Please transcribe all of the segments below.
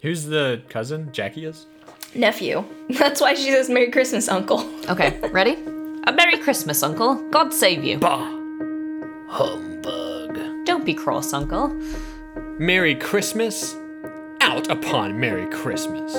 Who's the cousin? Jackie is? Nephew. That's why she says Merry Christmas, Uncle. Okay, ready? A Merry Christmas, Uncle. God save you. Bah! Humbug. Don't be cross, Uncle. Merry Christmas? Out upon Merry Christmas.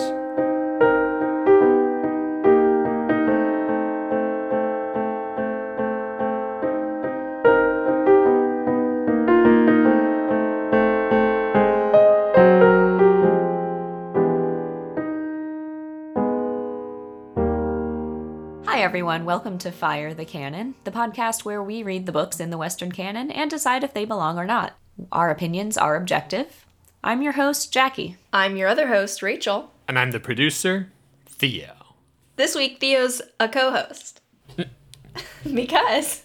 Hi, everyone. Welcome to Fire the Canon, the podcast where we read the books in the Western canon and decide if they belong or not. Our opinions are objective. I'm your host, Jackie. I'm your other host, Rachel. And I'm the producer, Theo. This week, Theo's a co host. because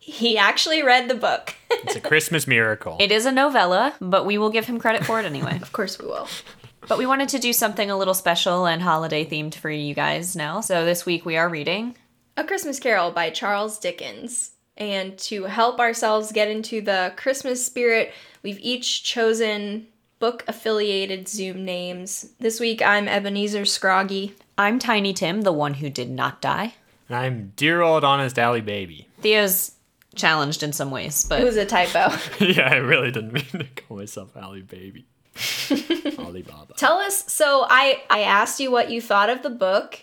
he actually read the book. It's a Christmas miracle. It is a novella, but we will give him credit for it anyway. of course, we will. But we wanted to do something a little special and holiday themed for you guys now. So this week we are reading A Christmas Carol by Charles Dickens. And to help ourselves get into the Christmas spirit, we've each chosen book affiliated Zoom names. This week I'm Ebenezer Scroggy. I'm Tiny Tim, the one who did not die. And I'm dear old honest Alley Baby. Theo's challenged in some ways, but It was a typo. yeah, I really didn't mean to call myself Alley Baby. Alibaba. Tell us. So I I asked you what you thought of the book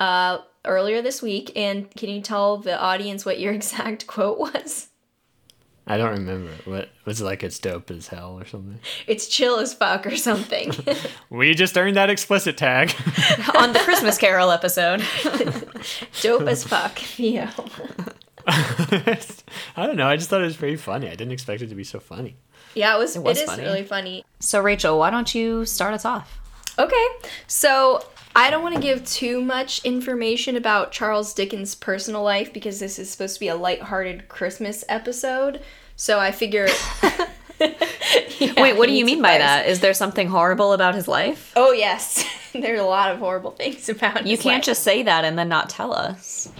uh, earlier this week, and can you tell the audience what your exact quote was? I don't remember. What was it like? It's dope as hell or something. It's chill as fuck or something. We just earned that explicit tag. on the Christmas Carol episode. Dope as fuck. Theo. I don't know. I just thought it was pretty funny. I didn't expect it to be so funny. Yeah, it was. It, was is funny. really funny. So Rachel, why don't you start us off? Okay, so I don't want to give too much information about Charles Dickens' personal life because this is supposed to be a lighthearted Christmas episode. So I figure. Wait, what do you mean by that? Is there something horrible about his life? Oh yes, there's a lot of horrible things about. You can't life. just say that and then not tell us.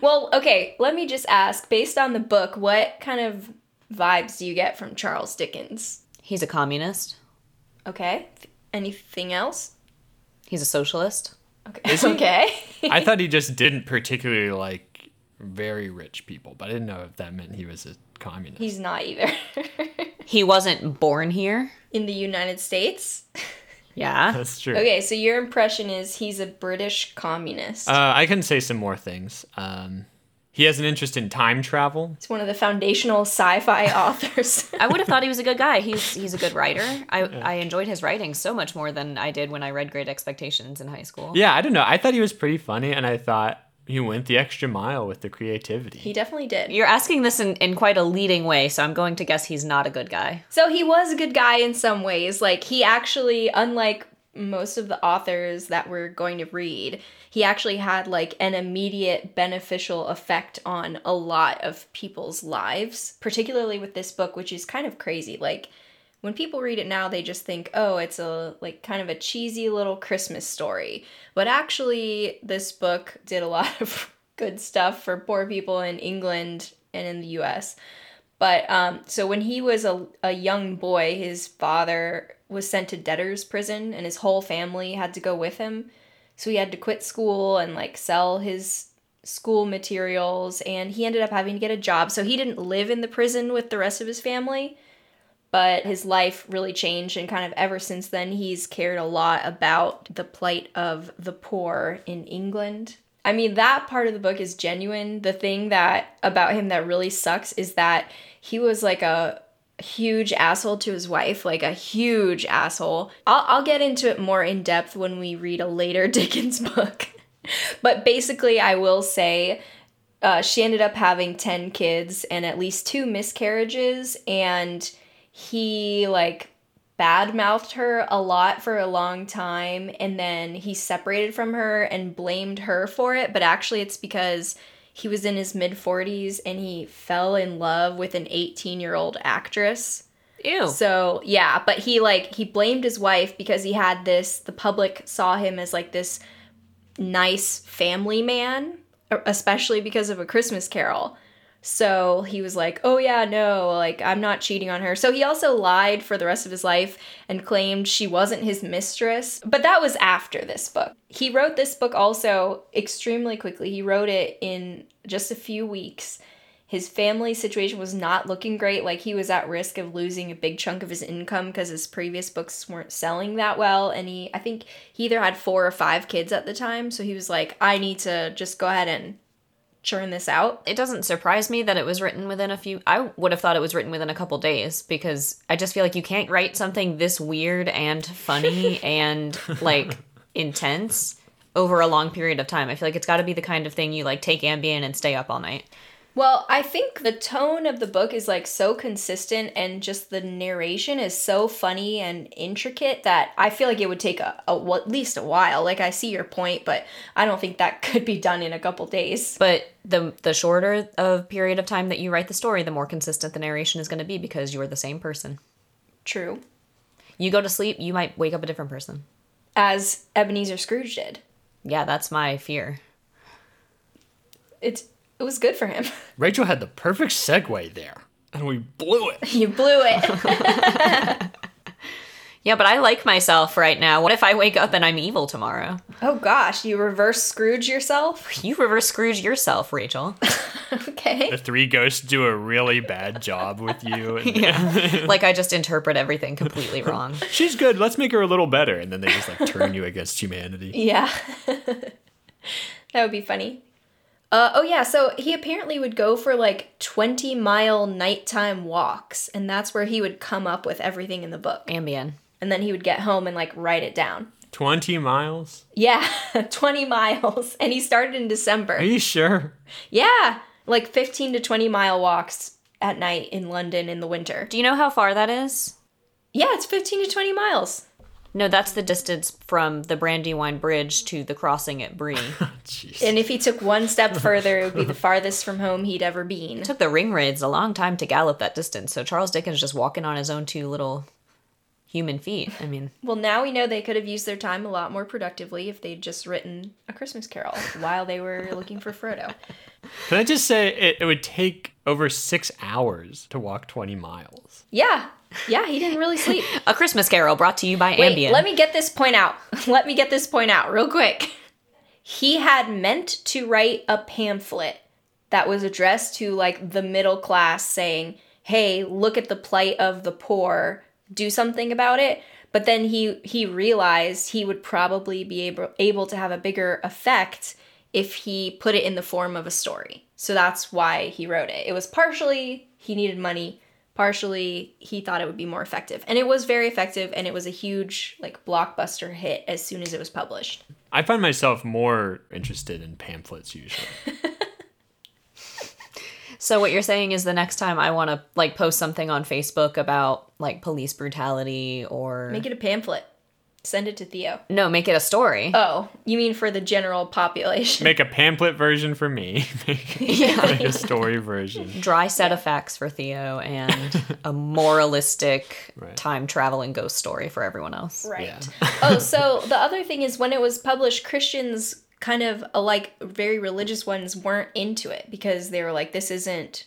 Well, okay, let me just ask based on the book, what kind of vibes do you get from Charles Dickens? He's a communist. Okay, anything else? He's a socialist. Okay. Okay. I thought he just didn't particularly like very rich people, but I didn't know if that meant he was a communist. He's not either. He wasn't born here. In the United States? Yeah. That's true. Okay, so your impression is he's a British communist. Uh, I can say some more things. Um, he has an interest in time travel. He's one of the foundational sci-fi authors. I would have thought he was a good guy. He's he's a good writer. I, I enjoyed his writing so much more than I did when I read Great Expectations in high school. Yeah, I don't know. I thought he was pretty funny, and I thought he went the extra mile with the creativity. he definitely did. You're asking this in, in quite a leading way, so I'm going to guess he's not a good guy. So he was a good guy in some ways. Like he actually, unlike most of the authors that we're going to read, he actually had like an immediate beneficial effect on a lot of people's lives, particularly with this book, which is kind of crazy. Like when people read it now, they just think, oh, it's a like kind of a cheesy little Christmas story. But actually, this book did a lot of good stuff for poor people in England and in the US. But um, so when he was a, a young boy, his father was sent to debtor's prison and his whole family had to go with him. So he had to quit school and like sell his school materials and he ended up having to get a job. So he didn't live in the prison with the rest of his family, but his life really changed and kind of ever since then he's cared a lot about the plight of the poor in England. I mean that part of the book is genuine. The thing that about him that really sucks is that he was like a huge asshole to his wife, like a huge asshole. I'll I'll get into it more in depth when we read a later Dickens book. but basically I will say uh, she ended up having 10 kids and at least two miscarriages and he like bad mouthed her a lot for a long time and then he separated from her and blamed her for it but actually it's because he was in his mid 40s and he fell in love with an 18 year old actress Ew. so yeah, but he like he blamed his wife because he had this. The public saw him as like this nice family man, especially because of a Christmas Carol. So he was like, oh yeah, no, like I'm not cheating on her. So he also lied for the rest of his life and claimed she wasn't his mistress. But that was after this book. He wrote this book also extremely quickly. He wrote it in just a few weeks. His family situation was not looking great. Like he was at risk of losing a big chunk of his income because his previous books weren't selling that well. And he, I think he either had four or five kids at the time. So he was like, I need to just go ahead and churn this out. It doesn't surprise me that it was written within a few. I would have thought it was written within a couple days because I just feel like you can't write something this weird and funny and like intense over a long period of time. I feel like it's got to be the kind of thing you like take Ambien and stay up all night. Well, I think the tone of the book is like so consistent and just the narration is so funny and intricate that I feel like it would take a, a at least a while. Like I see your point, but I don't think that could be done in a couple days. But the the shorter of period of time that you write the story, the more consistent the narration is going to be because you're the same person. True. You go to sleep, you might wake up a different person. As Ebenezer Scrooge did. Yeah, that's my fear. It's it was good for him. Rachel had the perfect segue there, and we blew it. you blew it. Yeah, but I like myself right now. What if I wake up and I'm evil tomorrow? oh gosh, you reverse Scrooge yourself? You reverse Scrooge yourself, Rachel. Okay. The three ghosts do a really bad job with you. And yeah. like I just interpret everything completely wrong. She's good. Let's make her a little better. And then they just like turn you against humanity. Yeah. that would be funny. Uh, oh, yeah. So he apparently would go for like 20 mile nighttime walks, and that's where he would come up with everything in the book. Ambien. And then he would get home and like write it down. 20 miles? Yeah, 20 miles. And he started in December. Are you sure? Yeah, like 15 to 20 mile walks at night in London in the winter. Do you know how far that is? Yeah, it's 15 to 20 miles. No, that's the distance from the Brandywine Bridge to the crossing at Bree. Oh, and if he took one step further, it would be the farthest from home he'd ever been. It took the Ringwraiths a long time to gallop that distance, so Charles Dickens just walking on his own two little human feet. I mean, Well, now we know they could have used their time a lot more productively if they'd just written A Christmas Carol while they were looking for Frodo. Can I just say it, it would take over six hours to walk 20 miles? Yeah, yeah, he didn't really sleep. A Christmas Carol brought to you by Wait, Ambien. let me get this point out. let me get this point out real quick. He had meant to write a pamphlet that was addressed to like the middle class saying, "Hey, look at the plight of the poor, do something about it." But then he he realized he would probably be able able to have a bigger effect if he put it in the form of a story. So that's why he wrote it. It was partially he needed money, partially he thought it would be more effective. And it was very effective and it was a huge like blockbuster hit as soon as it was published. I find myself more interested in pamphlets usually. so what you're saying is the next time I want to like post something on Facebook about like police brutality or Make it a pamphlet. Send it to Theo. no, make it a story. Oh, you mean for the general population? Make a pamphlet version for me. make, make a story version. Dry set of facts for Theo and a moralistic Right. time traveling ghost story for everyone else. Right. Yeah. oh, so the other thing is when it was published, Christians kind of uh, like very religious ones weren't into it because they were like, this isn't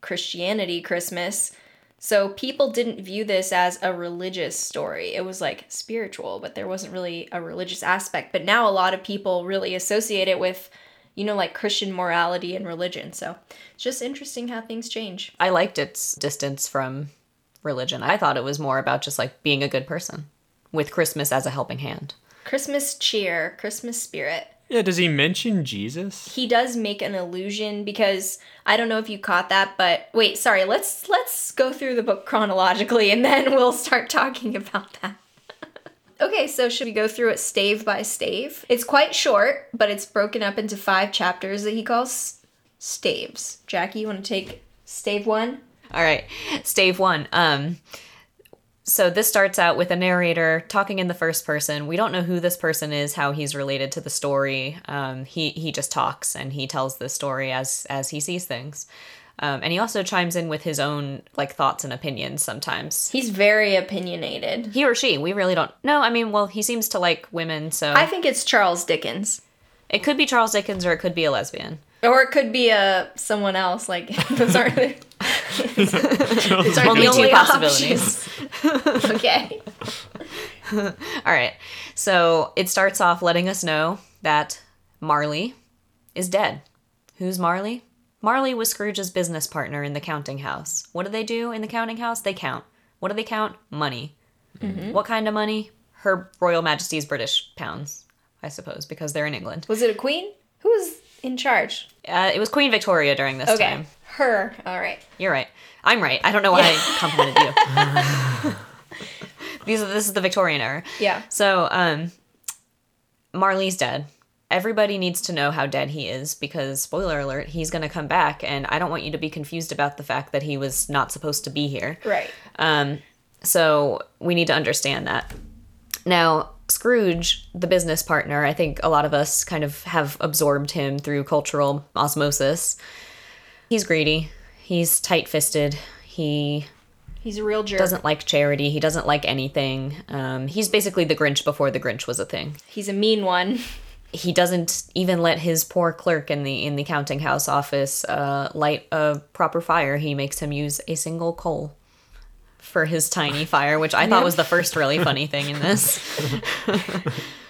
Christianity Christmas. So people didn't view this as a religious story. It was like spiritual, but there wasn't really a religious aspect. But now a lot of people really associate it with, you know, like Christian morality and religion. So it's just interesting how things change. I liked its distance from religion. I thought it was more about just like being a good person with Christmas as a helping hand. Christmas cheer, Christmas spirit. Yeah, does he mention Jesus? he does make an allusion because I don't know if you caught that, but wait, sorry, let's let's go through the book chronologically and then we'll start talking about that. okay, so should we go through it stave by stave? It's quite short, but it's broken up into five chapters that he calls staves. Jackie, you want to take stave one? All right, stave one. Um, so this starts out with a narrator talking in the first person. We don't know who this person is, how he's related to the story. Um, he he just talks and he tells the story as as he sees things. Um, and he also chimes in with his own like thoughts and opinions sometimes. He's very opinionated. He or she, we really don't know. I mean, well, he seems to like women, so I think it's Charles Dickens. it could be Charles Dickens or it could be a lesbian. Or it could be a someone else. Like those aren't the, those aren't Only the two possibilities. okay. All right. So it starts off letting us know that Marley is dead. Who's Marley? Marley was Scrooge's business partner in the counting house. What do they do in the counting house? They count. What do they count? Money. What kind of money? Her Royal Majesty's British pounds, I suppose, because they're in England. Was it a queen? Who was in charge? Uh, it was Queen Victoria during this Okay. time. Her. All right. You're right. I'm right. I don't know why I complimented you. These are, this is the Victorian era. Yeah. So, um, Marley's dead. Everybody needs to know how dead he is because, spoiler alert, he's going to come back, and I don't want you to be confused about the fact that he was not supposed to be here. Right. Um, so we need to understand that. Now, Scrooge, the business partner, I think a lot of us kind of have absorbed him through cultural osmosis. He's greedy. He's tight fisted. He He's a real jerk. doesn't like charity. He doesn't like anything. Um, he's basically the Grinch before the Grinch was a thing. He's a mean one. He doesn't even let his poor clerk in the in the counting house office uh, light a proper fire. He makes him use a single coal for his tiny fire, which I thought was the first really funny thing in this.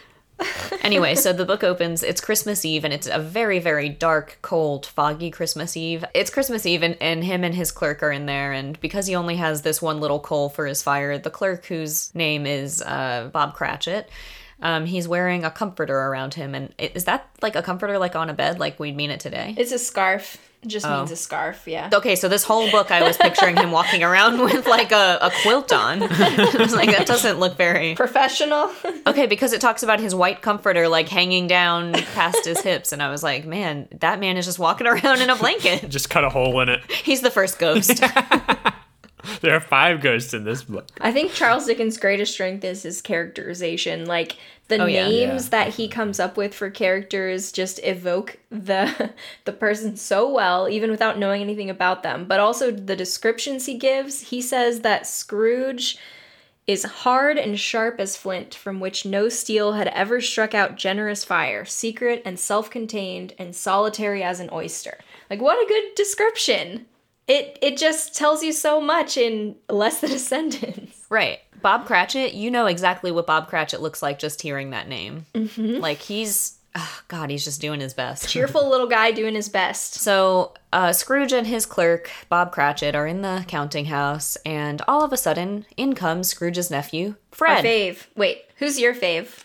anyway, so the book opens. It's Christmas Eve, and it's a very, very dark, cold, foggy Christmas Eve. It's Christmas Eve, and, and him and his clerk are in there. And because he only has this one little coal for his fire, the clerk, whose name is uh, Bob Cratchit, um, he's wearing a comforter around him. And is that like a comforter, like on a bed, like we'd mean it today? It's a scarf. It just Oh. means a scarf. Yeah. Okay, so this whole book, I was picturing him walking around with like a, a quilt on. I was like, that doesn't look very Professional. okay because it talks about his white comforter like hanging down past his hips, and I was like, man, that man is just walking around in a blanket. Just cut a hole in it. He's the first ghost. There are five ghosts in this book. I think Charles Dickens' greatest strength is his characterization. Like the Oh, yeah. names Yeah. that he comes up with for characters just evoke the the person so well, even without knowing anything about them. But also the descriptions he gives. He says that Scrooge is hard and sharp as flint, from which no steel had ever struck out generous fire, secret and self-contained, and solitary as an oyster. Like what a good description. It it just tells you so much in less than a sentence. right. Bob Cratchit, you know exactly what Bob Cratchit looks like just hearing that name. Like he's, oh, God, he's just doing his best. cheerful little guy doing his best. So, uh, Scrooge and his clerk, Bob Cratchit, are in the counting house, and all of a sudden, in comes Scrooge's nephew, Our Fred. fave. Wait, who's your fave?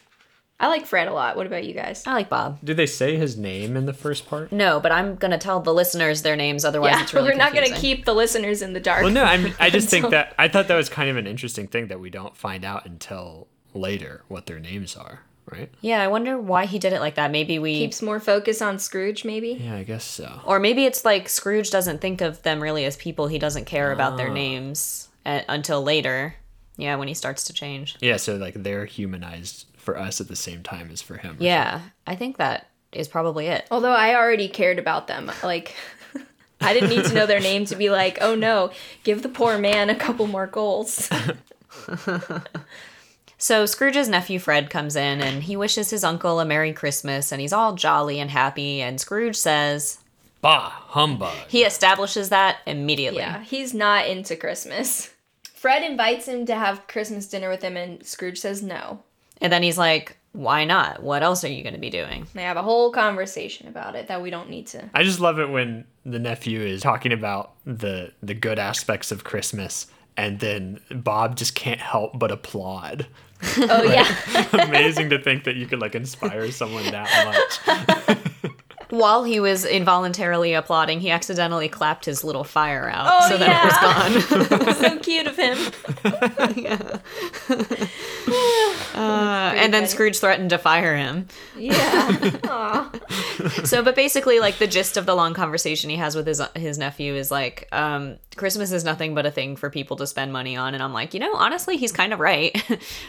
I like Fred a lot. What about you guys? I like Bob. Do they say his name in the first part? No, but I'm gonna tell the listeners their names, otherwise Yeah, it's really we're not gonna keep the listeners in the dark. Well, no, I'm, I just think that I thought that was kind of an interesting thing that we don't find out until later what their names are, right? Yeah, I wonder why he did it like that. Maybe we, keeps more focus on Scrooge, maybe. Yeah, I guess so. or maybe it's like Scrooge doesn't think of them really as people. He doesn't care about Ah. their names uh, until later. Yeah, when he starts to change. Yeah, so like they're humanized for us at the same time as for him. or Yeah, I think that is probably it. Although I already cared about them. Like, I didn't need to know their name to be like, oh no, give the poor man a couple more goals. So Scrooge's nephew Fred comes in and he wishes his uncle a Merry Christmas and he's all jolly and happy and Scrooge says Bah, humbug. he establishes that immediately. yeah, he's not into Christmas. Fred invites him to have Christmas dinner with him, and Scrooge says no. And then he's like, "Why not? What else are you going to be doing?" They have a whole conversation about it that we don't need to. I just love it when the nephew is talking about the the good aspects of Christmas and then Bob just can't help but applaud. Oh yeah, Amazing to think that you could like inspire someone that much. While he was involuntarily applauding, he accidentally clapped his little fire out, Oh, so then it was gone. so cute of him. Uh, and then funny. Scrooge threatened to fire him. Yeah. Aw. So, but basically, like the gist of the long conversation he has with his his nephew is like, um, Christmas is nothing but a thing for people to spend money on, and I'm like, you know, honestly, he's kind of right.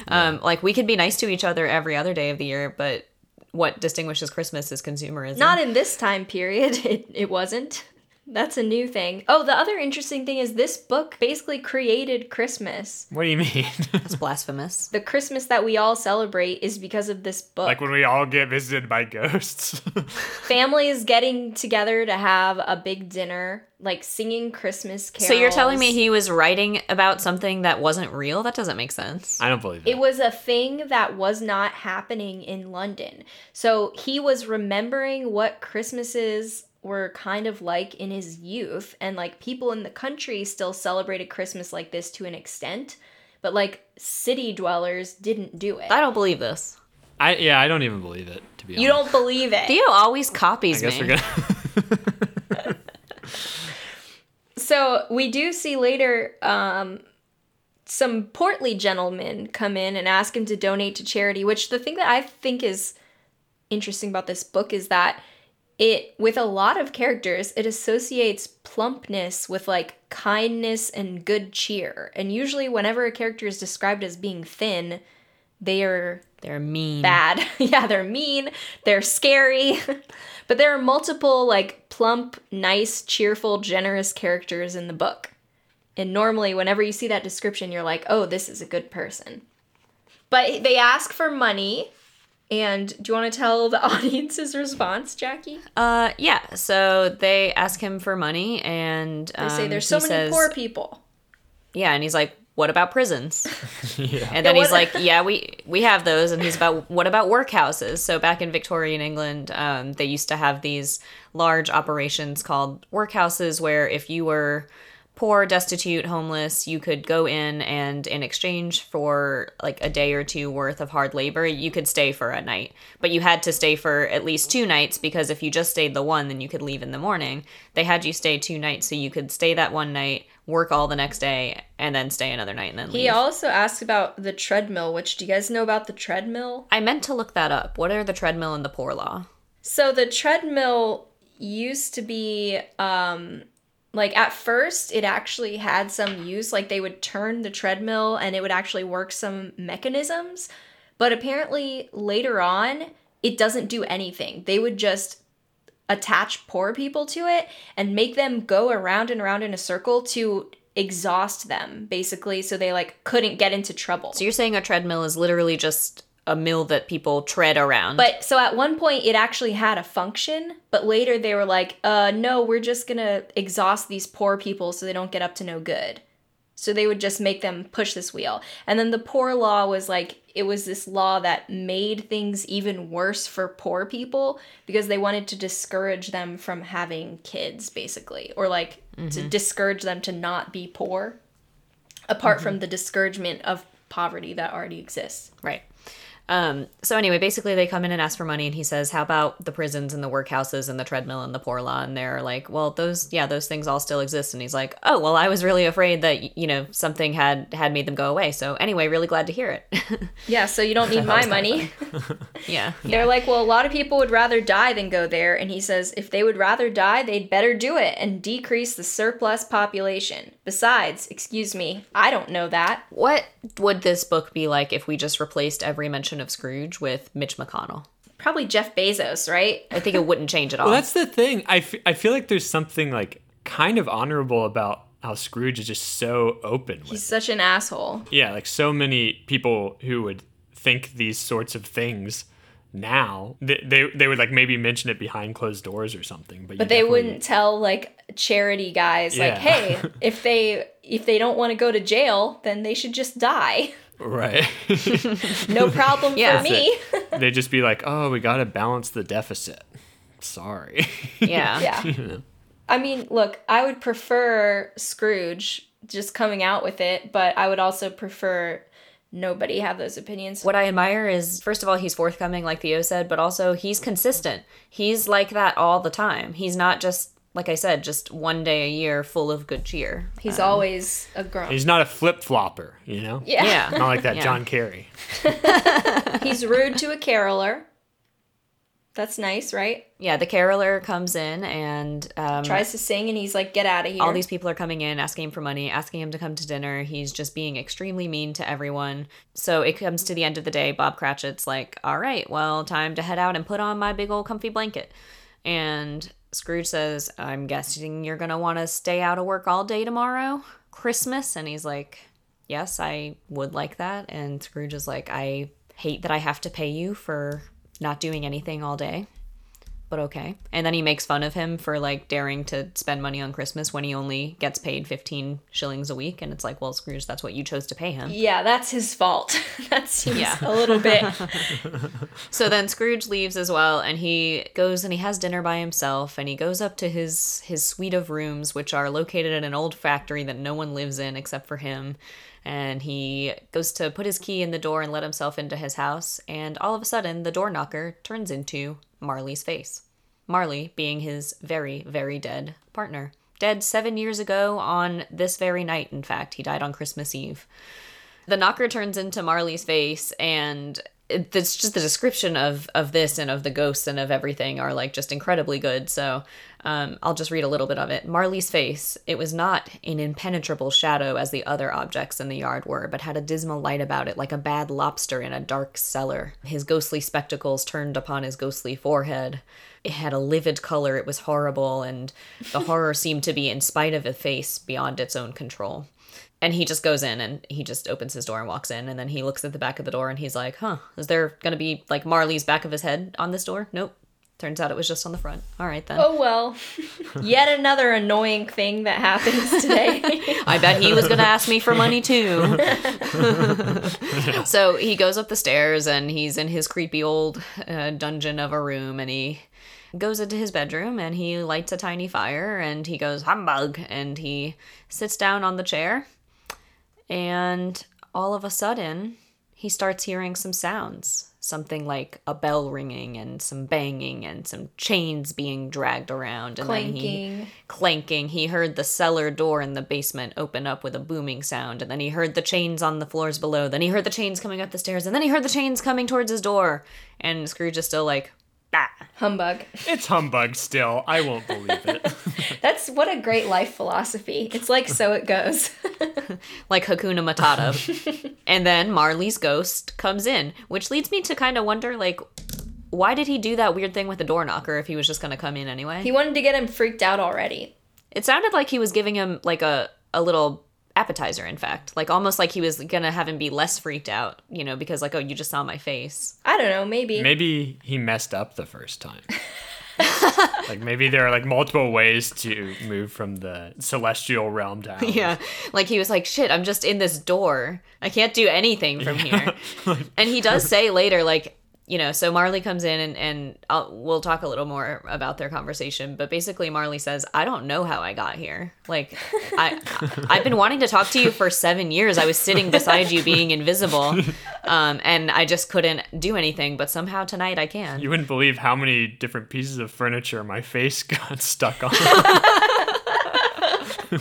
um, like we could be nice to each other every other day of the year, but what distinguishes Christmas is consumerism. Not in this time period. It it wasn't. That's a new thing. Oh, the other interesting thing is this book basically created Christmas. What do you mean? That's blasphemous. The Christmas that we all celebrate is because of this book. like when we all get visited by ghosts. Families getting together to have a big dinner, like singing Christmas carols. So you're telling me he was writing about something that wasn't real? That doesn't make sense. I don't believe that. It was a thing that was not happening in London. So he was remembering what Christmases were kind of like in his youth, and like people in the country still celebrated Christmas like this to an extent, but like city dwellers didn't do it. I don't believe this. I yeah, I don't even believe it. To be honest. You honest, don't believe it. Theo always I copies guess me. we're gonna. So we do see later um, some portly gentlemen come in and ask him to donate to charity. Which the thing that I think is interesting about this book is that it, with a lot of characters, it associates plumpness with like kindness and good cheer. And usually, whenever a character is described as being thin, they are They're mean. bad. yeah, they're mean, they're scary. but there are multiple like plump, nice, cheerful, generous characters in the book. And normally whenever you see that description, you're like, "Oh, this is a good person." But they ask for money. And do you want to tell the audience's response, Jackie? Uh, yeah. So they ask him for money, and They say um, there's so many says- poor people. Yeah, and he's like, "What about prisons?" yeah. And then Yeah, he's like, "Yeah, we we have those." And he's about, "What about workhouses?" So back in Victorian England, um, they used to have these large operations called workhouses, where if you were poor, destitute, homeless, you could go in and in exchange for like a day or two worth of hard labor, you could stay for a night. But you had to stay for at least two nights because if you just stayed the one, then you could leave in the morning. They had you stay two nights so you could stay that one night, work all the next day, and then stay another night and then leave. He also asked about the treadmill, which do you guys know about the treadmill? I meant to look that up. What are the treadmill and the poor law? So the treadmill used to be um like at first it actually had some use like they would turn the treadmill and it would actually work some mechanisms but apparently later on it doesn't do anything. They would just attach poor people to it and make them go around and around in a circle to exhaust them basically so they like couldn't get into trouble. So you're saying a treadmill is literally just a mill that people tread around. But so at one point it actually had a function, but later they were like, uh, no, we're just gonna exhaust these poor people so they don't get up to no good. So they would just make them push this wheel. And then the poor law was like, it was this law that made things even worse for poor people because they wanted to discourage them from having kids, basically, or like to discourage them to not be poor, apart from the discouragement of poverty that already exists. right. Um, so anyway, basically they come in and ask for money and he says, How about the prisons and the workhouses and the treadmill and the poor law? And they're like, Well, those yeah, those things all still exist. And he's like, Oh, well, I was really afraid that you know, something had had made them go away. So anyway, really glad to hear it. Yeah, so you don't need my money. yeah. They're like, well, a lot of people would rather die than go there. And he says, if they would rather die, they'd better do it and decrease the surplus population. Besides, excuse me, I don't know that. What would this book be like if we just replaced every mention of Scrooge with Mitch McConnell? Probably Jeff Bezos, right? I think it wouldn't change at all. Well, that's the thing. I, f- I feel like there's something like kind of honorable about how Scrooge is just so open with. He's such an asshole. yeah, like so many people who would think these sorts of things now they, they they would like maybe mention it behind closed doors or something but, But they wouldn't tell like charity guys like, hey, if they if they don't want to go to jail, then they should just die. Right No problem Yeah. for me. they'd just be like oh we gotta balance the deficit sorry yeah. Yeah. I mean, look, I would prefer Scrooge just coming out with it, but I would also prefer nobody have those opinions. What I admire is, first of all, he's forthcoming, like Theo said, but also he's consistent. He's like that all the time. He's not just, like I said, just one day a year full of good cheer. He's always a grump. he's not a flip-flopper you know Yeah. Yeah. not like that Yeah. john kerry He's rude to a caroler. That's nice, right? Yeah, the caroler comes in and um, Tries to sing and he's like, get out of here. all these people are coming in asking him for money, asking him to come to dinner. He's just being extremely mean to everyone. So it comes to the end of the day. Bob Cratchit's like, all right, well, time to head out and put on my big old comfy blanket. And Scrooge says, I'm guessing you're going to want to stay out of work all day tomorrow, Christmas. And he's like, Yes, I would like that. And Scrooge is like, I hate that I have to pay you for not doing anything all day but okay. And then he makes fun of him for like daring to spend money on Christmas when he only gets paid 15 shillings a week. And it's like, well, Scrooge, that's what you chose to pay him. Yeah, that's his fault. that seems Yeah. a little bit. So then Scrooge leaves as well, and he goes and he has dinner by himself, and he goes up to his his suite of rooms, which are located in an old factory that no one lives in except for him. And he goes to put his key in the door and let himself into his house, and all of a sudden, the door knocker turns into Marley's face. Marley being his very, very dead partner. Dead seven years ago on this very night, in fact. He died on Christmas Eve the knocker turns into Marley's face and it's just the description of of this and of the ghosts and of everything are like just incredibly good. So um, i'll just read a little bit of it. Marley's face it was not an impenetrable shadow as the other objects in the yard were but had a dismal light about it like a bad lobster in a dark cellar. His ghostly spectacles turned upon his ghostly forehead. It had a livid color. It was horrible and the horror seemed to be in spite of a face beyond its own control and he just goes in and he just opens his door and walks in. And then he looks at the back of the door and he's like huh is there gonna be like marley's back of his head on this door? Nope. Turns out it was just on the front. All right then. Oh well. Yet another annoying thing that happens today. i bet he was gonna ask me for money too. So he goes up the stairs and he's in his creepy old uh, dungeon of a room and he goes into his bedroom and he lights a tiny fire and he goes humbug. And he sits down on the chair and all of a sudden he starts hearing some sounds. Something like a bell ringing and some banging and some chains being dragged around. And then he Clanking. clanking. He heard the cellar door in the basement open up with a booming sound. And then he heard the chains on the floors below. Then he heard the chains coming up the stairs. And then he heard the chains coming towards his door. And scrooge is still like ah. Humbug. It's humbug still. I won't believe it. That's what a great life philosophy. It's like so it goes. like Hakuna Matata. and then Marley's ghost comes in, which leads me to kind of wonder like why did he do that weird thing with the door knocker if he was just going to come in anyway? he wanted to get him freaked out already. it sounded like he was giving him like a a little appetizer in fact. Like almost like he was going to have him be less freaked out, you know, because like oh, you just saw my face. I don't know, maybe. Maybe he messed up the first time. like maybe there are like multiple ways to move from the celestial realm down. Yeah. Like he was like, shit, I'm just in this door. I can't do anything from here. and he does say later, like, you know, so Marley comes in and, and I'll, we'll talk a little more about their conversation. But basically, Marley says, I don't know how I got here. Like, I, I've been wanting to talk to you for seven years. I was sitting beside you being invisible. Um, and I just couldn't do anything. But somehow tonight I can. You wouldn't believe how many different pieces of furniture my face got stuck on.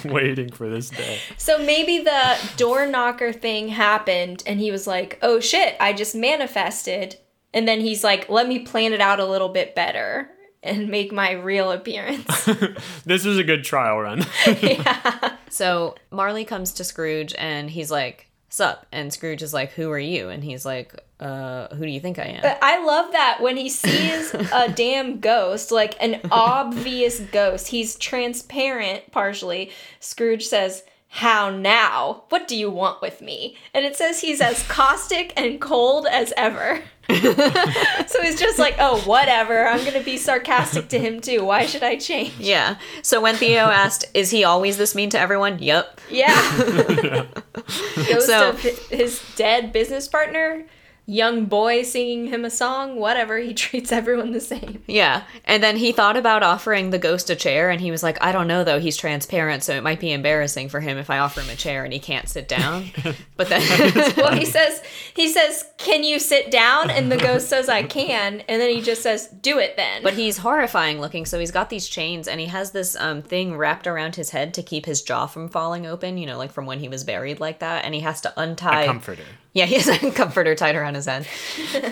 Waiting for this day. So maybe the door knocker thing happened and he was like, oh shit, I just manifested. And then he's like, let me plan it out a little bit better and make my real appearance. This was a good trial run. yeah. So Marley comes to Scrooge and he's like, Sup? And Scrooge is like, Who are you? And he's like, Uh, who do you think I am? But I love that when he sees a damn ghost, like an obvious ghost, he's transparent partially. Scrooge says, How now? What do you want with me? And it says he's as caustic and cold as ever. so he's just like, Oh, whatever. I'm going to be sarcastic to him too. Why should I change? Yeah. So when Theo asked, Is he always this mean to everyone? Yep. Yeah. Ghost So- of his dead business partner, young boy singing him a song, whatever. He treats everyone the same. Yeah. And then he thought about offering the ghost a chair and he was like, I don't know though, he's transparent, so it might be embarrassing for him if I offer him a chair and he can't sit down. But then Well, he says, he says, "Can you sit down?" And the ghost says, "I can." And then he just says, "Do it then." But he's horrifying looking, so he's got these chains and he has this um thing wrapped around his head to keep his jaw from falling open, you know, like from when he was buried like that, and he has to untie a Comforter. Yeah, he has a comforter tied around his head.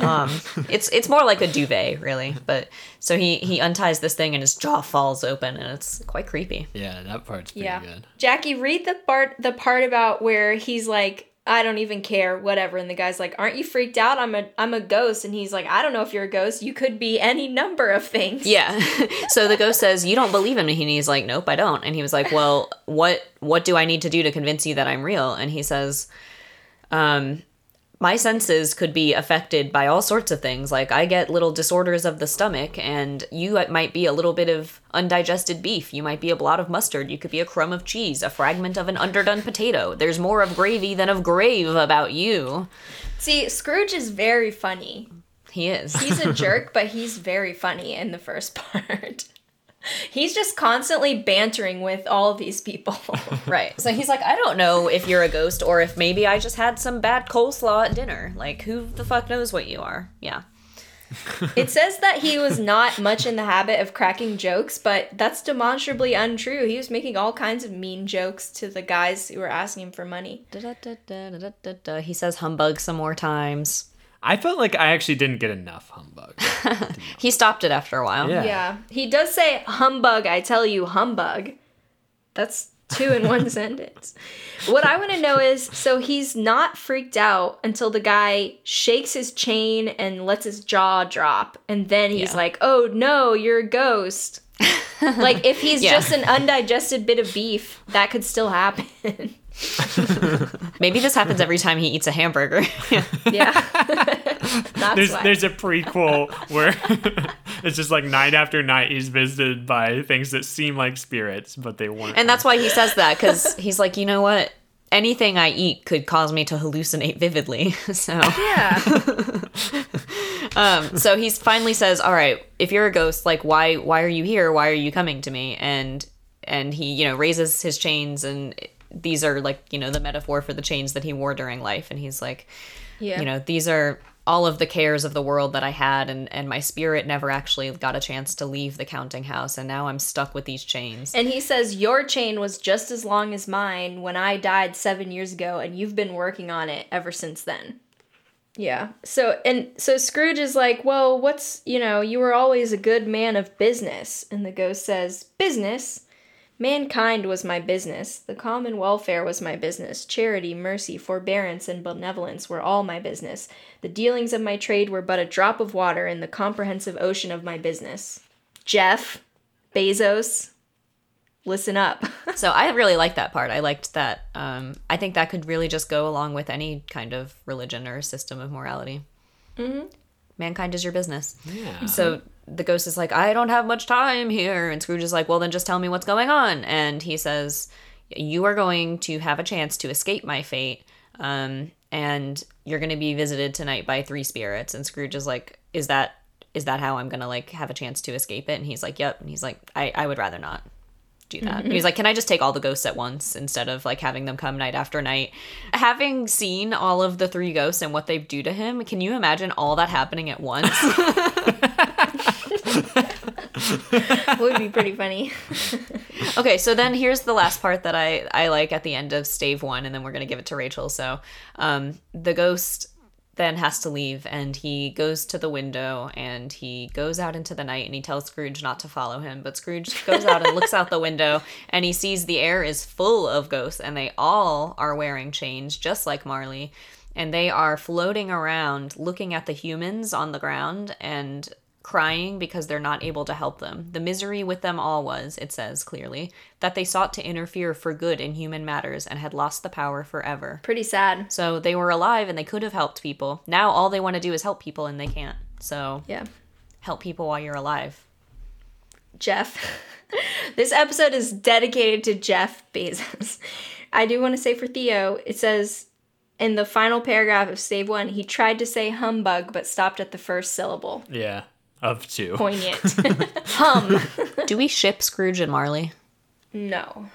Um, it's it's more like a duvet, really. But so he he unties this thing and his jaw falls open, and it's quite creepy. Yeah, that part's pretty yeah, good. Jackie, read the part the part about where he's like, I don't even care, whatever. And the guy's like, "Aren't you freaked out? I'm a I'm a ghost." And he's like, "I don't know if you're a ghost. You could be any number of things." Yeah. so the ghost says, "You don't believe him," and he's like, "Nope, I don't." And he was like, "Well, what what do I need to do to convince you that I'm real?" And he says, "Um, my senses could be affected by all sorts of things. Like I get little disorders of the stomach, and you might be a little bit of undigested beef. You might be a blot of mustard. You could be a crumb of cheese, a fragment of an underdone potato. There's more of gravy than of grave about you." See, Scrooge is very funny. He is. He's a jerk, but he's very funny in the first part. He's just constantly bantering with all these people. Right. So he's like, I don't know if you're a ghost or if maybe I just had some bad coleslaw at dinner. Like, who the fuck knows what you are? Yeah. It says that he was not much in the habit of cracking jokes, but that's demonstrably untrue. He was making all kinds of mean jokes to the guys who were asking him for money. He says humbug some more times. I felt like I actually didn't get enough humbug. He stopped it after a while. Yeah. Yeah. He does say humbug, I tell you, humbug. That's two in one sentence. What I want to know is so he's not freaked out until the guy shakes his chain and lets his jaw drop. And then he's Yeah. like, oh no, you're a ghost. like, if he's Yeah. just an undigested bit of beef, that could still happen. Maybe this happens every time he eats a hamburger. yeah. That's There's why. there's a prequel where it's just like night after night he's visited by things that seem like spirits, but they weren't. and that's why he says that, because he's like, you know what? Anything I eat could cause me to hallucinate vividly. So. yeah. Um, so he finally says, "All right, if you're a ghost, like why why are you here? Why are you coming to me?" And and he you know raises his chains, and these are like you know the metaphor for the chains that he wore during life, and he's like, Yeah. you know, these are all of the cares of the world that I had, and and my spirit never actually got a chance to leave the counting house, and now I'm stuck with these chains. And he says, Your chain was just as long as mine when I died seven years ago, and you've been working on it ever since then. Yeah. So, and so Scrooge is like, Well, what's, you know, you were always a good man of business. And the ghost says, Business? Mankind was my business. The common welfare was my business. Charity, mercy, forbearance, and benevolence were all my business. The dealings of my trade were but a drop of water in the comprehensive ocean of my business. Jeff Bezos, listen up. So I really liked that part. I liked that. Um, I think that could really just go along with any kind of religion or system of morality. Mm-hmm. Mankind is your business. yeah. So the ghost is like, I don't have much time here. And Scrooge is like, Well, then just tell me what's going on. And he says, You are going to have a chance to escape my fate. Um, and you're going to be visited tonight by three spirits. And Scrooge is like, Is that. Is that how I'm gonna like have a chance to escape it? And he's like, "Yep." And he's like, "I, I would rather not do that." He's like, "Can I just take all the ghosts at once instead of like having them come night after night?" Having seen all of the three ghosts and what they do to him, can you imagine all that happening at once? would be pretty funny. okay, so then here's the last part that I I like at the end of stave one, and then we're gonna give it to Rachel. So, um, the ghost then has to leave, and he goes to the window, and he goes out into the night, and he tells Scrooge not to follow him. But Scrooge goes out and looks out the window, and he sees the air is full of ghosts, and they all are wearing chains, just like Marley. And they are floating around looking at the humans on the ground and crying because they're not able to help them. The misery with them all was, it says clearly, that they sought to interfere for good in human matters and had lost the power forever. Pretty sad. So they were alive and they could have helped people. Now all they want to do is help people and they can't. So Yeah. help people while you're alive. Jeff. this episode is dedicated to Jeff Bezos. I do want to say for Theo, it says in the final paragraph of Stave One, he tried to say humbug but stopped at the first syllable. Yeah. Of two. Poignant. Hum. do we ship Scrooge and Marley? No.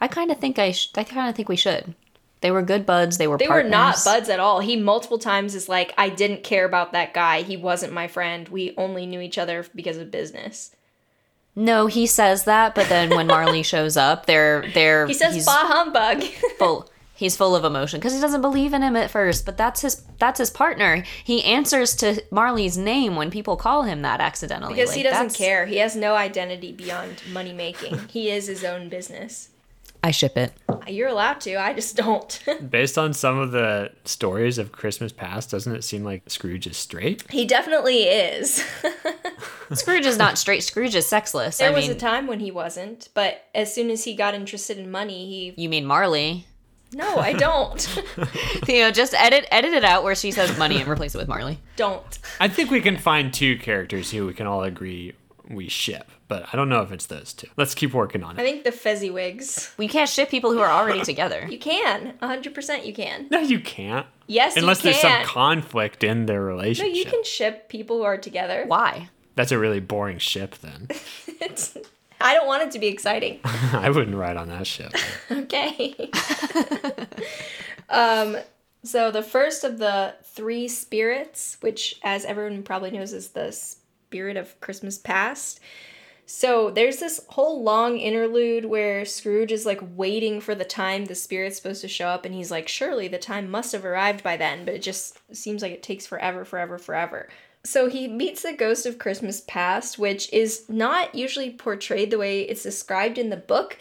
I kind of think I sh- I kind of think we should. They were good buds. They were They partners. were not buds at all. He multiple times is like, I didn't care about that guy. He wasn't my friend. We only knew each other because of business. No, he says that, but then when Marley shows up, they're they're He says, he's bah humbug. full he's full of emotion because he doesn't believe in him at first but that's his that's his partner he answers to marley's name when people call him that accidentally because he doesn't that's- care. He has no identity beyond money making. he is his own business. I ship it. You're allowed to. I just don't. Based on some of the stories of Christmas past, doesn't it seem like Scrooge is straight? he definitely is. Scrooge is not straight. Scrooge is sexless. there I was mean, a time when he wasn't, but as soon as he got interested in money, he. you mean Marley? No, I don't. You know, just edit edit it out where she says money and replace it with Marley. don't. I think we can find two characters who we can all agree we ship, but I don't know if it's those two. Let's keep working on it. I think the Fezziwigs. We can't ship people who are already together. You can. 100% you can. No, you can't. Yes, Unless you there's some conflict in their relationship. no, you can ship people who are together. Why? That's a really boring ship then. It's, I don't want it to be exciting. I wouldn't ride on that ship. Okay. um, so the first of the three spirits, which, as everyone probably knows, is the spirit of Christmas past. So there's this whole long interlude where Scrooge is like waiting for the time the spirit's supposed to show up, and he's like, surely the time must have arrived by then, but it just seems like it takes forever, forever, forever. So he meets the ghost of Christmas past, which is not usually portrayed the way it's described in the book,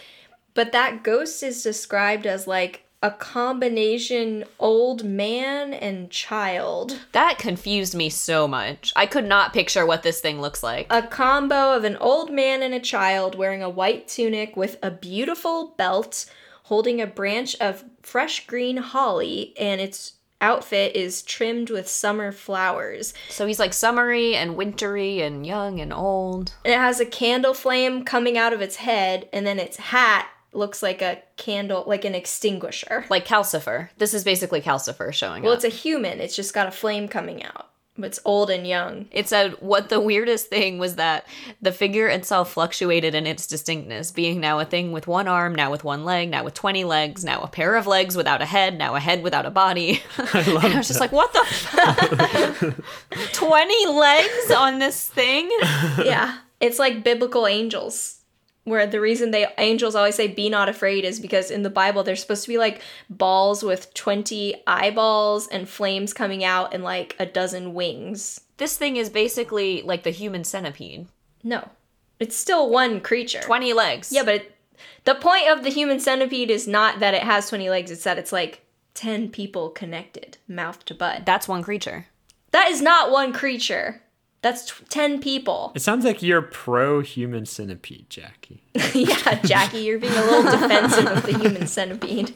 but that ghost is described as like a combination old man and child. That confused me so much. I could not picture what this thing looks like. A combo of an old man and a child wearing a white tunic with a beautiful belt, holding a branch of fresh green holly, and its outfit is trimmed with summer flowers. So he's like summery and wintry and young and old. And it has a candle flame coming out of its head, and then its hat looks like a candle, like an extinguisher. Like Calcifer. This is basically Calcifer showing Well, up. Well, it's a human. It's just got a flame coming out. But it's old and young. It said what the weirdest thing was that the figure itself fluctuated in its distinctness, being now a thing with one arm, now with one leg, now with 20 legs, now a pair of legs without a head, now a head without a body. I, love I was just like, what the 20 legs on this thing? yeah. It's like biblical angels. Where the reason they angels always say be not afraid is because in the Bible they're supposed to be like balls with 20 eyeballs and flames coming out and like a dozen wings. This thing is basically like the human centipede. No. It's still one creature. 20 legs. Yeah, but it, the point of the human centipede is not that it has 20 legs, it's that it's like 10 people connected, mouth to butt. That's one creature. That is not one creature. That's t- 10 people. It sounds like you're pro human centipede, Jackie. yeah, Jackie, you're being a little defensive of the human centipede.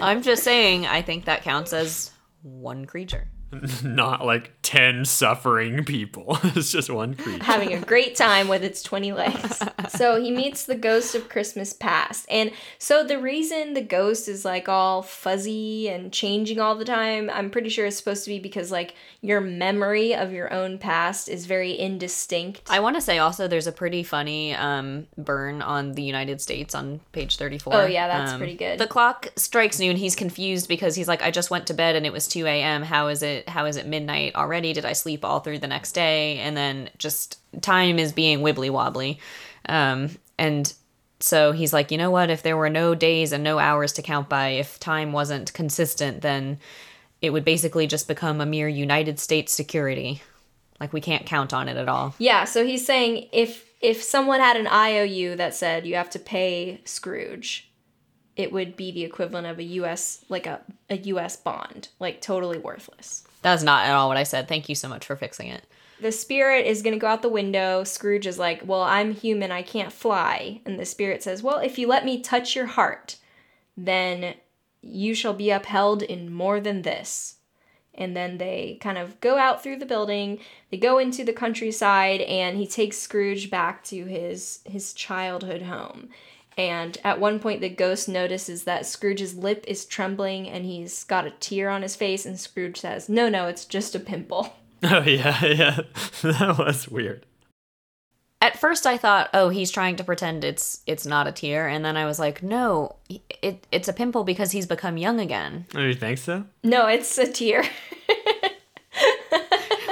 I'm just saying, I think that counts as one creature. Not like 10 suffering people. it's just one creature. Having a great time with its 20 legs. So he meets the ghost of Christmas past. And so the reason the ghost is like all fuzzy and changing all the time, I'm pretty sure it's supposed to be because like your memory of your own past is very indistinct. I want to say also there's a pretty funny um, burn on the United States on page 34. Oh, yeah, that's Um, pretty good. The clock strikes noon. He's confused because he's like, I just went to bed and it was 2 a.m. How is it? How is it midnight already? Did I sleep all through the next day? And then just time is being wibbly wobbly. Um, and so he's like, you know what? If there were no days and no hours to count by, if time wasn't consistent, then it would basically just become a mere United States security. Like we can't count on it at all. Yeah, so he's saying if if someone had an IOU that said you have to pay Scrooge, it would be the equivalent of a US like a, a US bond, like totally worthless. That's not at all what I said. Thank you so much for fixing it. The spirit is going to go out the window. Scrooge is like, "Well, I'm human, I can't fly." And the spirit says, "Well, if you let me touch your heart, then you shall be upheld in more than this." And then they kind of go out through the building. They go into the countryside and he takes Scrooge back to his his childhood home. And at one point the ghost notices that Scrooge's lip is trembling and he's got a tear on his face and Scrooge says, "No, no, it's just a pimple." Oh, yeah, yeah. that was weird. At first I thought, "Oh, he's trying to pretend it's it's not a tear." And then I was like, "No, it it's a pimple because he's become young again." Oh, you think so? No, it's a tear.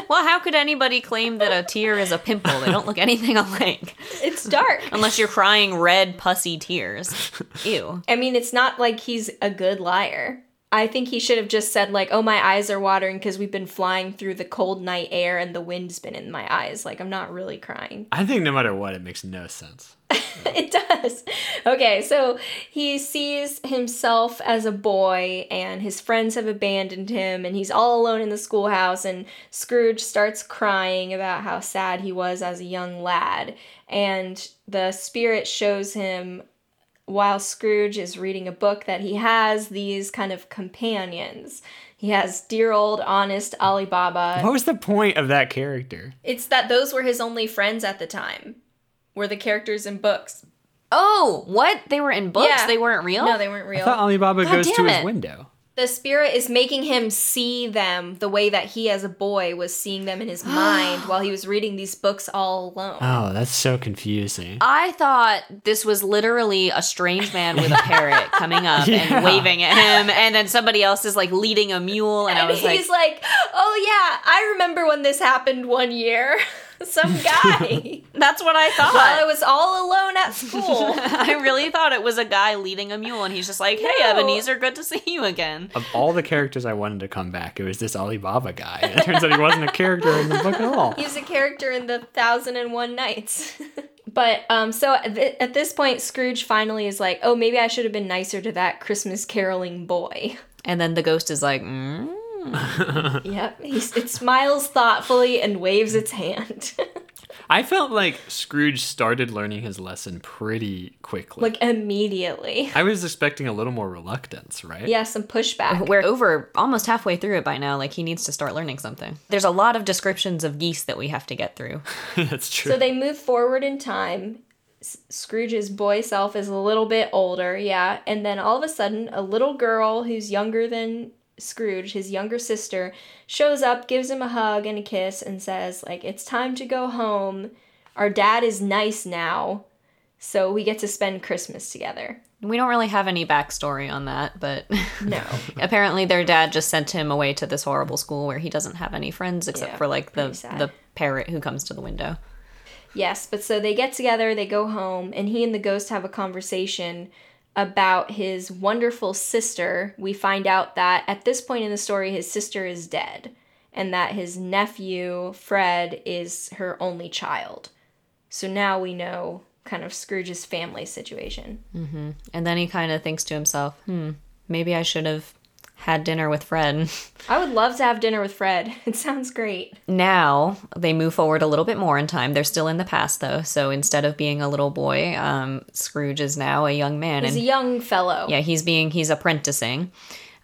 Well, how could anybody claim that a tear is a pimple? They don't look anything alike. it's dark. Unless you're crying red pussy tears. Ew. I mean, it's not like he's a good liar. I think he should have just said like, "Oh, my eyes are watering because we've been flying through the cold night air and the wind's been in my eyes." Like, I'm not really crying. I think no matter what, it makes no sense. it does. Okay, so he sees himself as a boy, and his friends have abandoned him, and he's all alone in the schoolhouse. And Scrooge starts crying about how sad he was as a young lad. And the spirit shows him while Scrooge is reading a book that he has these kind of companions. He has dear old honest Ali Baba. What was the point of that character? It's that those were his only friends at the time. Were the characters in books. Oh, what? They were in books? Yeah. They weren't real? No, they weren't real. I thought Ali Baba God goes to damn his window. the spirit is making him see them the way that he as a boy was seeing them in his mind while he was reading these books all alone. Oh, that's so confusing. I thought this was literally a strange man with a parrot coming up Yeah. and waving at him, and then somebody else is like leading a mule, and, I and was like, he's like, "Oh yeah, I remember when this happened one year. Some guy "That's what I thought. while I was all alone at school." I really thought it was a guy leading a mule, and he's just like, "Hey, No. Ebenezer, good to see you again." Of all the characters I wanted to come back, it was this Ali Baba guy. It turns out he wasn't a character in the book at all. He's a character in the Thousand and One Nights. but um, so at, th- at this point, Scrooge finally is like, "Oh, maybe I should have been nicer to that Christmas caroling boy." And then the ghost is like, mm. Hmm. Yep, he's, it smiles thoughtfully and waves its hand, I felt like Scrooge started learning his lesson pretty quickly. like immediately. I was expecting a little more reluctance, right? Yeah, some pushback. We're over almost halfway through it by now. Like he needs to start learning something. There's a lot of descriptions of geese that we have to get through. That's true. So they move forward in time. S- Scrooge's boy self is a little bit older, yeah, and then all of a sudden, a little girl who's younger than Scrooge, his younger sister, shows up, gives him a hug and a kiss, and says, like, it's time to go home. Our dad is nice now, so we get to spend Christmas together. We don't really have any backstory on that, but No. apparently their dad just sent him away to this horrible school where he doesn't have any friends except Yeah, for like the the parrot who comes to the window. Yes, but so they get together, they go home, and he and the ghost have a conversation about his wonderful sister. We find out that at this point in the story, his sister is dead, and that his nephew, Fred, is her only child. So now we know kind of Scrooge's family situation. And then he kind of thinks to himself, "Hmm, maybe I should have had dinner with Fred." I would love to have dinner with Fred. It sounds great. now they move forward a little bit more in time. They're still in the past though, so instead of being a little boy, um, Scrooge is now a young man, He's and a young fellow. Yeah, he's being he's apprenticing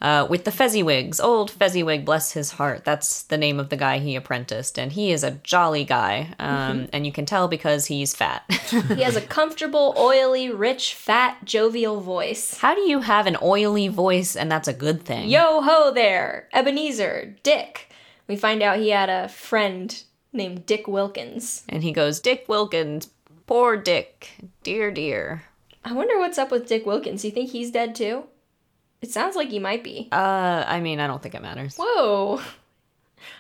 uh, with the Fezziwigs. Old Fezziwig, bless his heart. That's the name of the guy he apprenticed, and he is a jolly guy. Um, and you can tell because he's fat. He has a comfortable, oily, rich, fat, jovial voice. How do you have an oily voice and that's a good thing? Yo ho there, Ebenezer, Dick. We find out he had a friend named Dick Wilkins. And he goes, Dick Wilkins, poor Dick, dear dear. I wonder what's up with Dick Wilkins. You think he's dead too? It sounds like he might be. Uh, I mean, I don't think it matters. Whoa.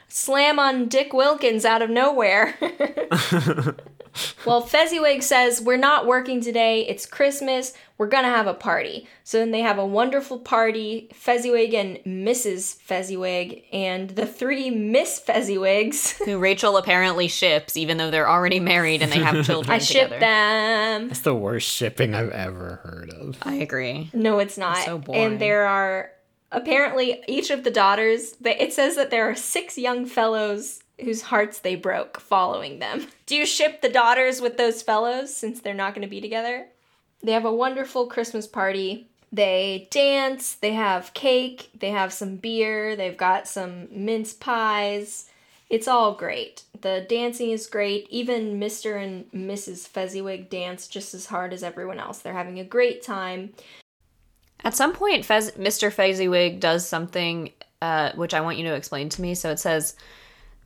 Slam on Dick Wilkins out of nowhere. well, Fezziwig says, We're not working today. It's Christmas. We're going to have a party. So then they have a wonderful party. Fezziwig and Mrs. Fezziwig and the three Miss Fezziwigs. Who Rachel apparently ships, even though they're already married and they have children I ship together. them. That's the worst shipping I've ever heard of. I agree. No, it's not. so boring. And there are apparently each of the daughters. they- It says that there are six young fellows whose hearts they broke following them. Do you ship the daughters with those fellows since they're not going to be together? They have a wonderful Christmas party. They dance. They have cake. They have some beer. They've got some mince pies. It's all great. The dancing is great. Even Mr. and Mrs. Fezziwig dance just as hard as everyone else. They're having a great time. At some point, Fez- Mr. Fezziwig does something uh, which I want you to explain to me. So it says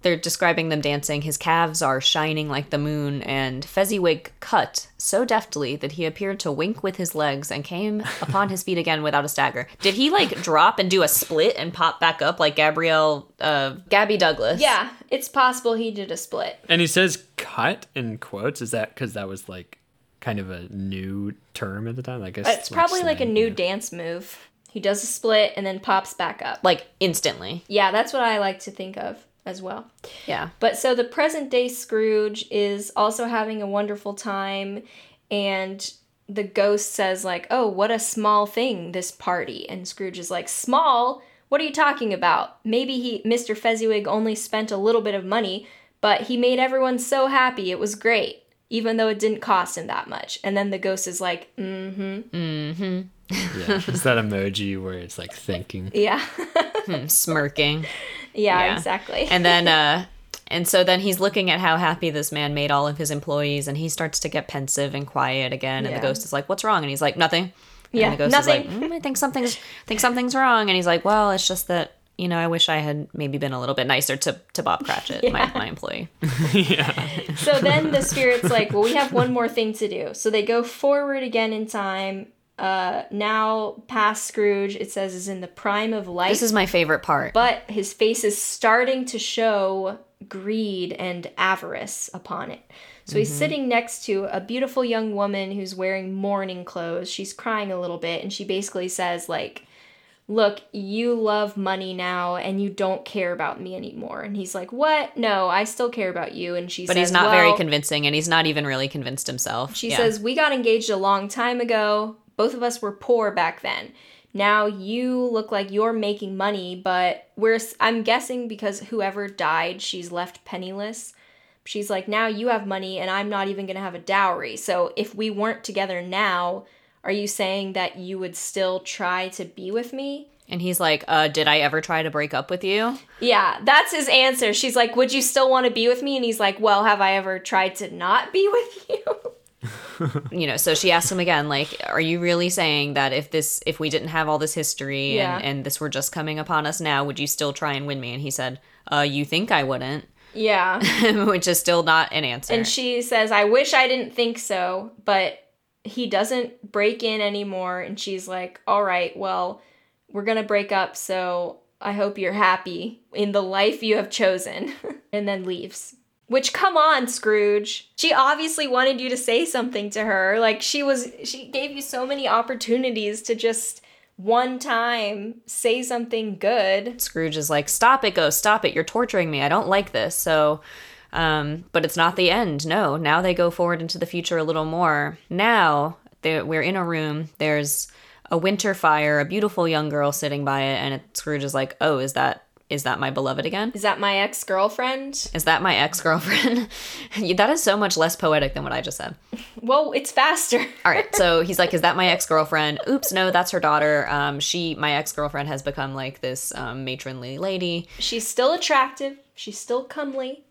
they're describing them dancing. His calves are shining like the moon, and Fezziwig cut so deftly that he appeared to wink with his legs and came upon his feet again without a stagger. Did he like drop and do a split and pop back up like Gabrielle, uh, Gabby Douglas? Yeah, it's possible he did a split. And he says cut in quotes. Is that because that was like kind of a new term at the time? I guess It's probably like a new yeah. dance move. He does a split and then pops back up. like instantly. Yeah, that's what I like to think of as well. Yeah. But so the present day Scrooge is also having a wonderful time. and the ghost says like, "Oh, what a small thing this party." And Scrooge is like, "Small? What are you talking about? Maybe he Mr. Fezziwig only spent a little bit of money, but he made everyone so happy. It was great." Even though it didn't cost him that much. And then the ghost is like, mm hmm. Mm hmm. yeah. It's that emoji where it's like thinking. Yeah. Smirking. yeah, Yeah. exactly. And then uh and so then he's looking at how happy this man made all of his employees and he starts to get pensive and quiet again and Yeah. the ghost is like, "What's wrong?" and he's like, "Nothing." And Yeah, the ghost nothing. is like, "Mm, "I think something's think something's wrong." And he's like, "Well, it's just that you know, I wish I had maybe been a little bit nicer to, to Bob Cratchit, my, my employee. Yeah. So then the spirit's like, well, we have one more thing to do. So they go forward again in time. Uh, now past Scrooge, it says is in the prime of life, This is my favorite part. but his face is starting to show greed and avarice upon it. So he's sitting next to a beautiful young woman who's wearing mourning clothes. She's crying a little bit, and she basically says like. Look, you love money now and you don't care about me anymore. And he's like, What? No, I still care about you. And she but says, he's not very convincing, and he's not even really convinced himself. She Yeah. says, We got engaged a long time ago. Both of us were poor back then. Now you look like you're making money, but we're, I'm guessing because whoever died, she's left penniless. She's like, Now you have money and I'm not even going to have a dowry. So if we weren't together now, are you saying that you would still try to be with me? And he's like, uh, Did I ever try to break up with you? Yeah, that's his answer. She's like, Would you still want to be with me? And he's like, Well, have I ever tried to not be with you? you know so she asked him again like are you really saying that if this if we didn't have all this history Yeah. and, and this were just coming upon us now would you still try and win me and he said uh you think i wouldn't Yeah. which is still not an answer And she says, I wish I didn't think so, but he doesn't break in anymore. And she's like, All right, well, we're going to break up. So I hope you're happy in the life you have chosen. and then leaves. Which, come on, Scrooge. She obviously wanted you to say something to her. Like, she was, she gave you so many opportunities to just one time say something good. scrooge is like stop it ghost stop it you're torturing me i don't like this so um but it's not the end no now they go forward into the future a little more now we're in a room there's a winter fire a beautiful young girl sitting by it and it, scrooge is like oh is that is that my beloved again Is that my ex girlfriend? Is that my ex girlfriend? that is so much less poetic than what I just said. Well, it's faster. All right, so he's like, "Is that my ex girlfriend?" Oops, no, that's her daughter. Um, she, my ex girlfriend, has become like this um, matronly lady. She's still attractive. She's still comely.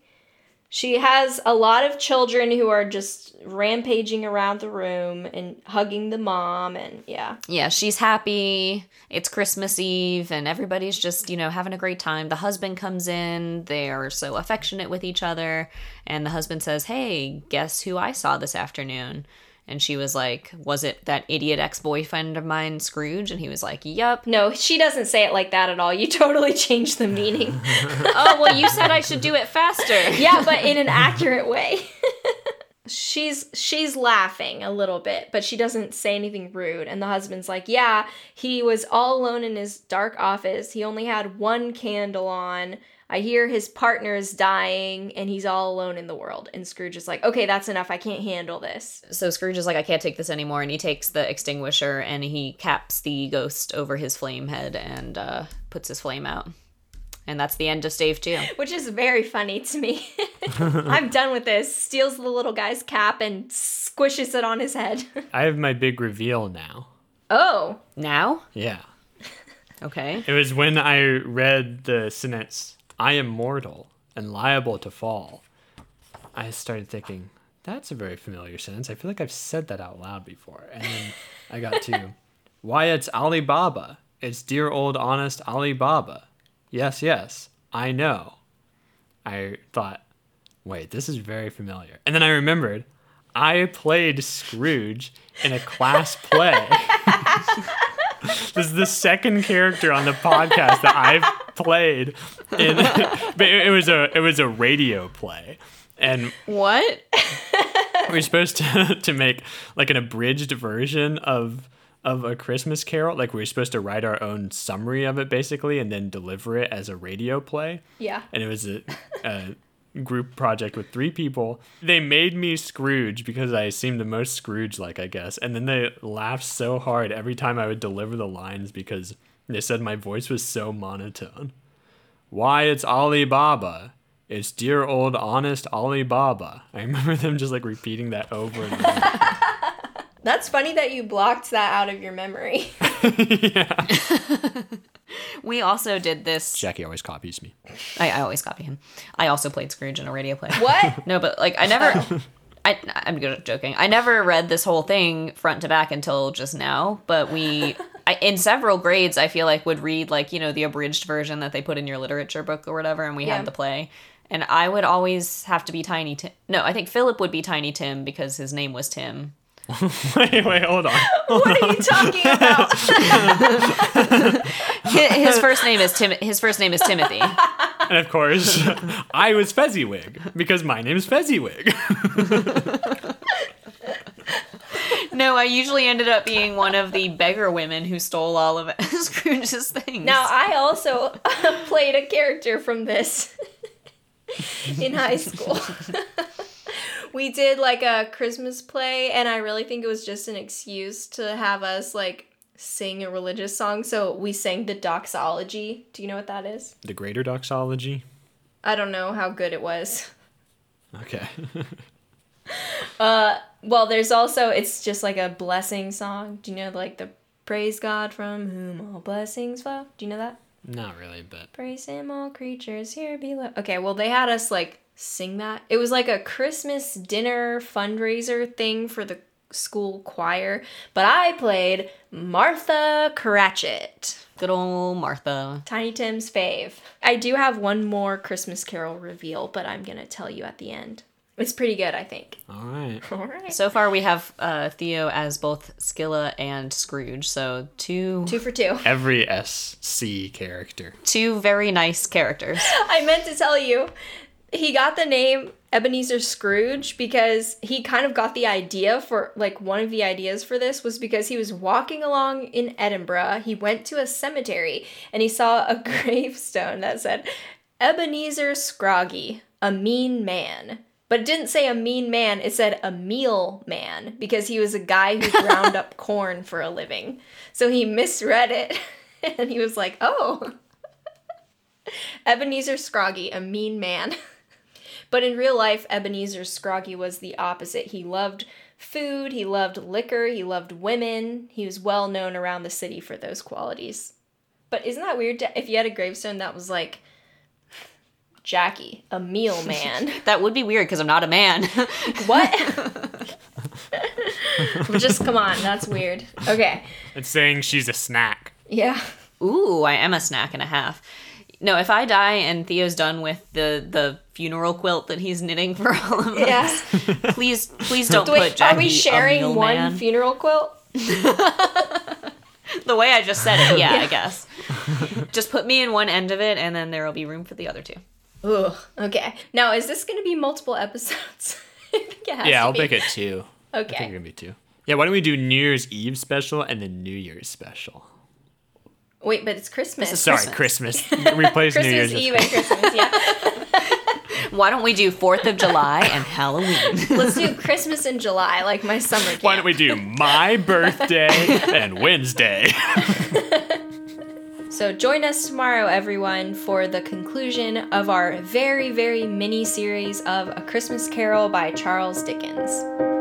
She has a lot of children who are just rampaging around the room and hugging the mom and yeah. Yeah, she's happy. It's Christmas Eve, and everybody's just you know having a great time. The husband comes in. They are so affectionate with each other, and the husband says, "Hey, guess who I saw this afternoon?" And she was like, "Was it that idiot ex boyfriend of mine, Scrooge?" And he was like, "Yup." No, she doesn't say it like that at all. You totally changed the meaning. oh well you said i should do it faster yeah, but in an accurate way. she's she's laughing a little bit, but she doesn't say anything rude. And the husband's like, "Yeah, he was all alone in his dark office. He only had one candle on. I hear his partner's dying and he's all alone in the world." And Scrooge is like, "Okay, that's enough. I can't handle this." so scrooge is like i can't take this anymore and he takes the extinguisher and he caps the ghost over his flame head and uh, puts his flame out and that's the end of stave two Which is very funny to me. I'm done with this. Steals the little guy's cap and squishes it on his head. I have my big reveal now. oh, now Yeah. okay It was when I read the sentence, I am mortal and liable to fall. I started thinking, that's a very familiar sentence. I feel like I've said that out loud before. And then I got to, why, it's Ali Baba. It's dear old honest Ali Baba. Yes, yes, I know. I thought, wait, this is very familiar. And then I remembered, I played Scrooge in a class play. This is the second character on the podcast that I've played in but it, it was a it was a radio play. And what we were supposed to to make like an abridged version of of a Christmas carol. Like we were supposed to write our own summary of it basically and then deliver it as a radio play yeah. and it was a, a group project with three people. They made me Scrooge because I seemed the most Scrooge like, I guess. And then they laughed so hard every time I would deliver the lines because they said my voice was so monotone. Why, it's Ali Baba. It's dear old honest Ali Baba. I remember them just like repeating that over and over. That's funny that you blocked that out of your memory. yeah. We also did this. Jackie always copies me. I, I always copy him. I also played Scrooge in a radio play. what? No, but like I never. Oh. I, I'm joking. I never read this whole thing front to back until just now. But we, I, in several grades, I feel like would read like you know the abridged version that they put in your literature book or whatever, and we Yeah. had the play. And I would always have to be Tiny Tim. No, I think Philip would be Tiny Tim because his name was Tim. wait, wait, hold on. What are you talking about? His, his first name is Tim. His first name is Timothy. And of course, I was Fezziwig because my name's Fezziwig. No, I usually ended up being one of the beggar women who stole all of Scrooge's things. now, I also uh, played a character from this in high school. we did like a Christmas play, and I really think it was just an excuse to have us like sing a religious song. So we sang the doxology. Do you know what that is? the greater doxology. I don't know how good it was. Okay. Uh, Well, there's also it's just like a blessing song. Do you know like the praise God from whom all blessings flow? Do you know that? Not really, but Praise him all creatures here below. Okay, well they had us like sing that. It was like a Christmas dinner fundraiser thing for the school choir, but I played Martha Cratchit. good old Martha. Tiny Tim's fave. I do have one more Christmas Carol reveal, but I'm gonna tell you at the end. It's pretty good, I think. all right. All right. So far, we have uh, Theo as both Scylla and Scrooge. So two Two for two. Every SC character. two very nice characters. I meant to tell you, he got the name Ebenezer Scrooge because he kind of got the idea for, like, one of the ideas for this was because he was walking along in Edinburgh. He went to a cemetery and he saw a gravestone that said, Ebenezer Scroggie, a mean man. But it didn't say a mean man, it said a meal man because he was a guy who ground up corn for a living. So he misread it and he was like, oh. Ebenezer Scroggie, a mean man. but in real life, Ebenezer Scroggie was the opposite. He loved food, he loved liquor, he loved women. He was well known around the city for those qualities. But isn't that weird to, if you had a gravestone that was like Jackie, a meal man? That would be weird because I'm not a man. what? Just come on, that's weird. Okay. It's saying she's a snack. Yeah. Ooh, I am a snack and a half. No, if I die and Theo's done with the the funeral quilt that he's knitting for all of us, please please don't Wait, put Jackie are we a sharing meal one man. funeral quilt? the way I just said it, yeah, I guess. just put me in one end of it, and then there will be room for the other two. Ugh. Okay. Now, is this going to be multiple episodes? It Yeah, I'll be. make it two. Okay. I think it's gonna be two. Yeah, why don't we do New Year's Eve special and then New Year's special? Wait, but it's Christmas. is Sorry, Christmas. Replace New Year's. Eve and Christmas. Yeah. Why don't we do Fourth of July and Halloween? Let's do Christmas in July, like my summer camp. Why don't we do my birthday and Wednesday? So join us tomorrow, everyone, for the conclusion of our very, very mini series of A Christmas Carol by Charles Dickens.